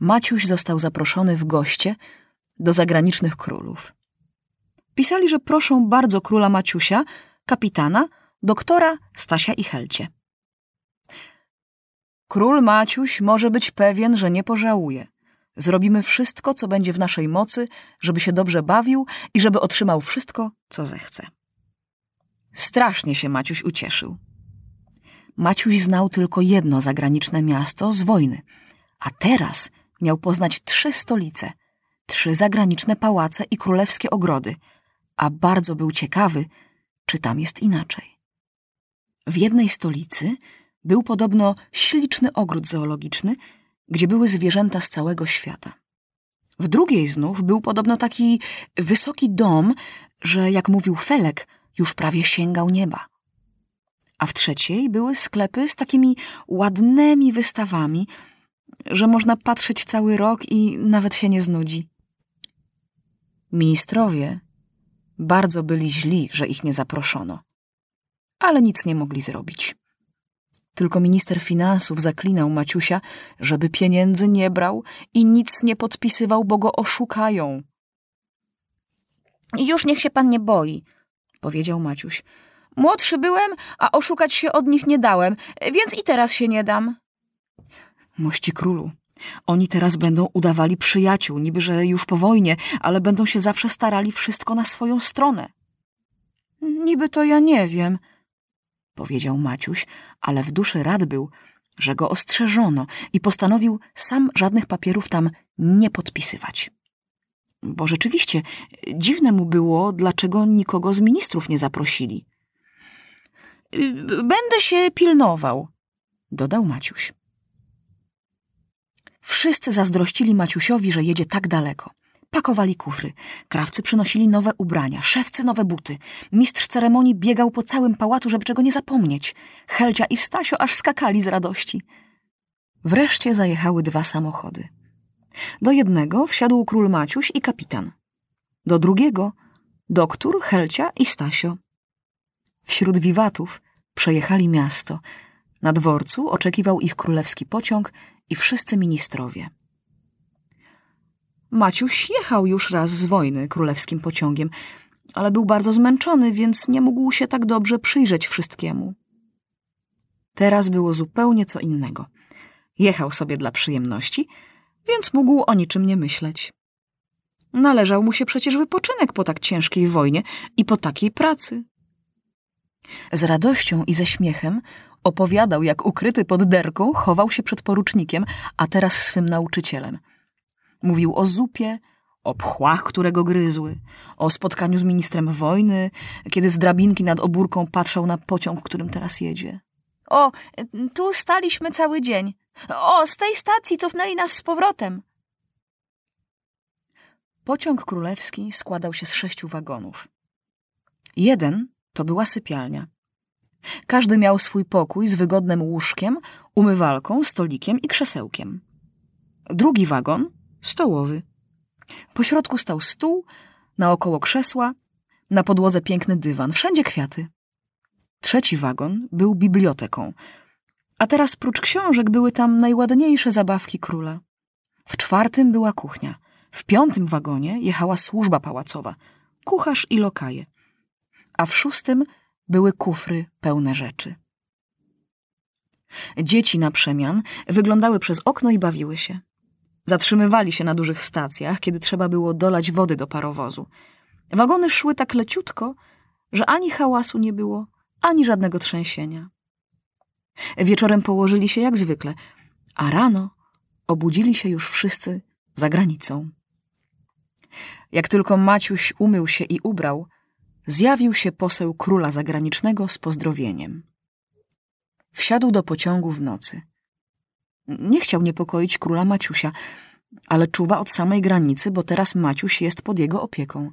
Maciuś został zaproszony w goście do zagranicznych królów. Pisali, że proszą bardzo króla Maciusia, kapitana, doktora Stasia i Helcie. Król Maciuś może być pewien, że nie pożałuje. Zrobimy wszystko, co będzie w naszej mocy, żeby się dobrze bawił i żeby otrzymał wszystko, co zechce. Strasznie się Maciuś ucieszył. Maciuś znał tylko jedno zagraniczne miasto z wojny, a teraz miał poznać trzy stolice, trzy zagraniczne pałace i królewskie ogrody, a bardzo był ciekawy, czy tam jest inaczej. W jednej stolicy był podobno śliczny ogród zoologiczny, gdzie były zwierzęta z całego świata. W drugiej znów był podobno taki wysoki dom, że jak mówił Felek, już prawie sięgał nieba. A w trzeciej były sklepy z takimi ładnymi wystawami, że można patrzeć cały rok i nawet się nie znudzi. Ministrowie bardzo byli źli, że ich nie zaproszono, ale nic nie mogli zrobić. Tylko minister finansów zaklinał Maciusia, żeby pieniędzy nie brał i nic nie podpisywał, bo go oszukają. Już niech się pan nie boi, powiedział Maciuś. Młodszy byłem, a oszukać się od nich nie dałem, więc i teraz się nie dam. Mości królu, oni teraz będą udawali przyjaciół, niby że już po wojnie, ale będą się zawsze starali wszystko na swoją stronę. Niby to ja nie wiem, powiedział Maciuś, ale w duszy rad był, że go ostrzeżono i postanowił sam żadnych papierów tam nie podpisywać. Bo rzeczywiście dziwne mu było, dlaczego nikogo z ministrów nie zaprosili. Będę się pilnował, dodał Maciuś. Wszyscy zazdrościli Maciusiowi, że jedzie tak daleko. Pakowali kufry, krawcy przynosili nowe ubrania, szewcy nowe buty. Mistrz ceremonii biegał po całym pałacu, żeby czego nie zapomnieć. Helcia i Stasio aż skakali z radości. Wreszcie zajechały dwa samochody. Do jednego wsiadł król Maciuś i kapitan. Do drugiego doktor, Helcia i Stasio. Wśród wiwatów przejechali miasto. Na dworcu oczekiwał ich królewski pociąg i wszyscy ministrowie. Maciuś jechał już raz z wojny królewskim pociągiem, ale był bardzo zmęczony, więc nie mógł się tak dobrze przyjrzeć wszystkiemu. Teraz było zupełnie co innego. Jechał sobie dla przyjemności, więc mógł o niczym nie myśleć. Należał mu się przecież wypoczynek po tak ciężkiej wojnie i po takiej pracy. Z radością i ze śmiechem opowiadał, jak ukryty pod derką chował się przed porucznikiem, a teraz swym nauczycielem – Mówił o zupie, o pchłach, które go gryzły, o spotkaniu z ministrem wojny, kiedy z drabinki nad obórką patrzał na pociąg, którym teraz jedzie. O, tu staliśmy cały dzień. O, z tej stacji cofnęli nas z powrotem. Pociąg królewski składał się z sześciu wagonów. Jeden to była sypialnia. Każdy miał swój pokój z wygodnym łóżkiem, umywalką, stolikiem i krzesełkiem. Drugi wagon stołowy. Po środku stał stół, naokoło krzesła, na podłodze piękny dywan, wszędzie kwiaty. Trzeci wagon był biblioteką, a teraz prócz książek były tam najładniejsze zabawki króla. W czwartym była kuchnia, w piątym wagonie jechała służba pałacowa, kucharz i lokaje, a w szóstym były kufry pełne rzeczy. Dzieci na przemian wyglądały przez okno i bawiły się. Zatrzymywali się na dużych stacjach, kiedy trzeba było dolać wody do parowozu. Wagony szły tak leciutko, że ani hałasu nie było, ani żadnego trzęsienia. Wieczorem położyli się jak zwykle, a rano obudzili się już wszyscy za granicą. Jak tylko Maciuś umył się i ubrał, zjawił się poseł króla zagranicznego z pozdrowieniem. Wsiadł do pociągu w nocy. Nie chciał niepokoić króla Maciusia, ale czuwa od samej granicy, bo teraz Maciuś jest pod jego opieką.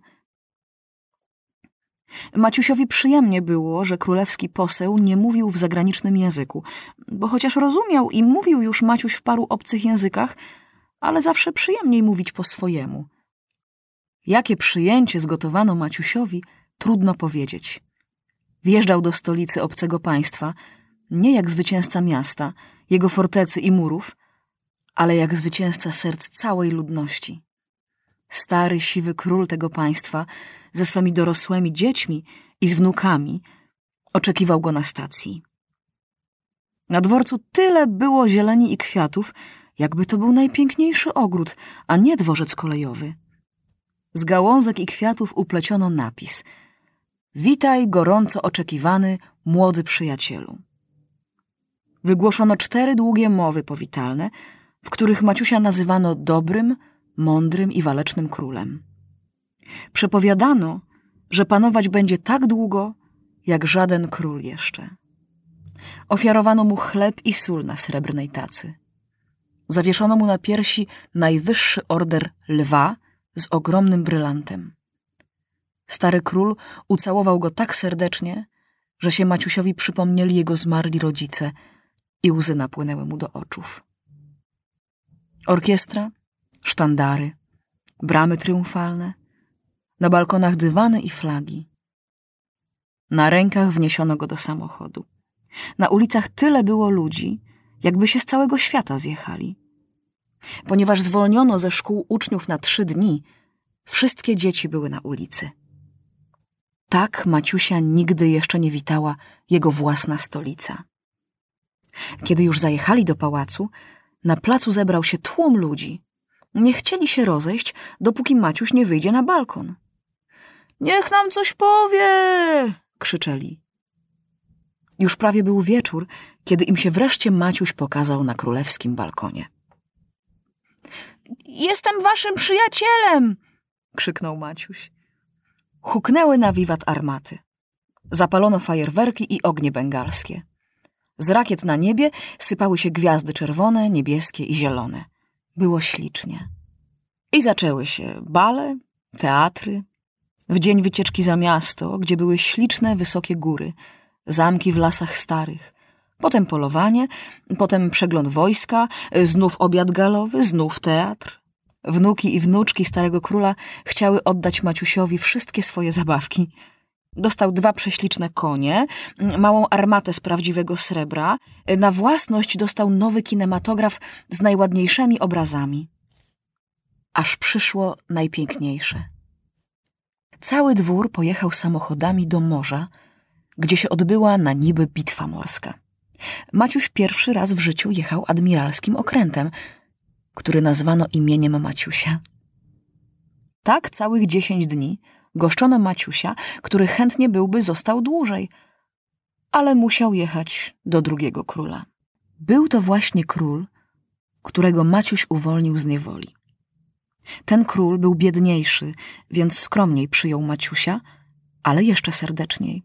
Maciusiowi przyjemnie było, że królewski poseł nie mówił w zagranicznym języku, bo chociaż rozumiał i mówił już Maciuś w paru obcych językach, ale zawsze przyjemniej mówić po swojemu. Jakie przyjęcie zgotowano Maciusiowi, trudno powiedzieć. Wjeżdżał do stolicy obcego państwa, nie jak zwycięzca miasta, jego fortecy i murów, ale jak zwycięzca serc całej ludności. Stary, siwy król tego państwa ze swymi dorosłymi dziećmi i z wnukami oczekiwał go na stacji. Na dworcu tyle było zieleni i kwiatów, jakby to był najpiękniejszy ogród, a nie dworzec kolejowy. Z gałązek i kwiatów upleciono napis Witaj gorąco oczekiwany młody przyjacielu. Wygłoszono cztery długie mowy powitalne, w których Maciusia nazywano dobrym, mądrym i walecznym królem. Przepowiadano, że panować będzie tak długo, jak żaden król jeszcze. Ofiarowano mu chleb i sól na srebrnej tacy. Zawieszono mu na piersi najwyższy order lwa z ogromnym brylantem. Stary król ucałował go tak serdecznie, że się Maciusiowi przypomnieli jego zmarli rodzice i łzy napłynęły mu do oczów. Orkiestra, sztandary, bramy triumfalne, na balkonach dywany i flagi. Na rękach wniesiono go do samochodu. Na ulicach tyle było ludzi, jakby się z całego świata zjechali. Ponieważ zwolniono ze szkół uczniów na trzy dni, wszystkie dzieci były na ulicy. Tak Maciusia nigdy jeszcze nie witała jego własna stolica. Kiedy już zajechali do pałacu, na placu zebrał się tłum ludzi. Nie chcieli się rozejść, dopóki Maciuś nie wyjdzie na balkon. Niech nam coś powie! krzyczeli. Już prawie był wieczór, kiedy im się wreszcie Maciuś pokazał na królewskim balkonie. Jestem waszym przyjacielem! krzyknął Maciuś. Huknęły na wiwat armaty. Zapalono fajerwerki i ognie bengalskie. Z rakiet na niebie sypały się gwiazdy czerwone, niebieskie i zielone. Było ślicznie. I zaczęły się bale, teatry. W dzień wycieczki za miasto, gdzie były śliczne, wysokie góry, zamki w lasach starych. Potem polowanie, potem przegląd wojska, znów obiad galowy, znów teatr. Wnuki i wnuczki starego króla chciały oddać Maciusiowi wszystkie swoje zabawki – Dostał dwa prześliczne konie, małą armatę z prawdziwego srebra. Na własność dostał nowy kinematograf z najładniejszymi obrazami. Aż przyszło najpiękniejsze. Cały dwór pojechał samochodami do morza, gdzie się odbyła na niby bitwa morska. Maciuś pierwszy raz w życiu jechał admiralskim okrętem, który nazwano imieniem Maciusia. Tak całych dziesięć dni – Goszczono Maciusia, który chętnie byłby został dłużej, ale musiał jechać do drugiego króla. Był to właśnie król, którego Maciuś uwolnił z niewoli. Ten król był biedniejszy, więc skromniej przyjął Maciusia, ale jeszcze serdeczniej.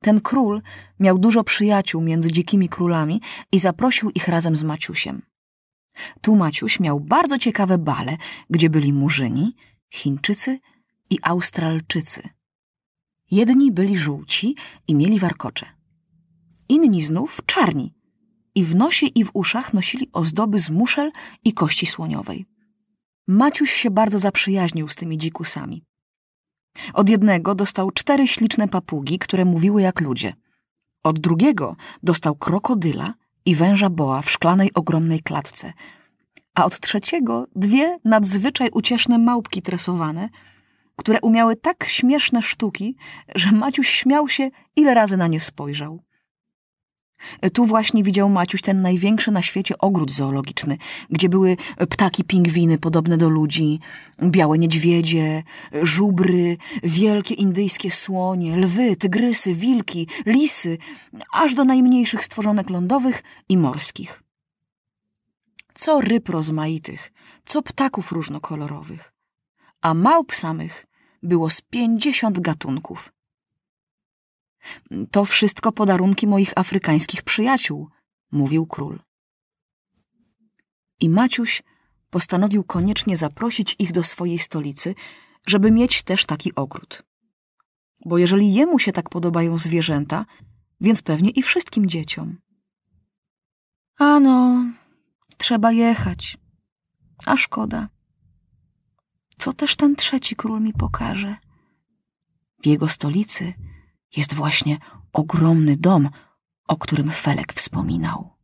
Ten król miał dużo przyjaciół między dzikimi królami i zaprosił ich razem z Maciusiem. Tu Maciuś miał bardzo ciekawe bale, gdzie byli Murzyni, Chińczycy i Australczycy. Jedni byli żółci i mieli warkocze. Inni znów czarni i w nosie i w uszach nosili ozdoby z muszel i kości słoniowej. Maciuś się bardzo zaprzyjaźnił z tymi dzikusami. Od jednego dostał cztery śliczne papugi, które mówiły jak ludzie. Od drugiego dostał krokodyla i węża boa w szklanej ogromnej klatce. A od trzeciego dwie nadzwyczaj ucieszne małpki tresowane – które umiały tak śmieszne sztuki, że Maciuś śmiał się, ile razy na nie spojrzał. Tu właśnie widział Maciuś ten największy na świecie ogród zoologiczny, gdzie były ptaki pingwiny podobne do ludzi, białe niedźwiedzie, żubry, wielkie indyjskie słonie, lwy, tygrysy, wilki, lisy, aż do najmniejszych stworzonek lądowych i morskich. Co ryb rozmaitych, co ptaków różnokolorowych a małp samych było z pięćdziesiąt gatunków. To wszystko podarunki moich afrykańskich przyjaciół, mówił król. I Maciuś postanowił koniecznie zaprosić ich do swojej stolicy, żeby mieć też taki ogród. Bo jeżeli jemu się tak podobają zwierzęta, więc pewnie i wszystkim dzieciom. Ano, trzeba jechać. A szkoda co też ten trzeci król mi pokaże. W jego stolicy jest właśnie ogromny dom, o którym Felek wspominał.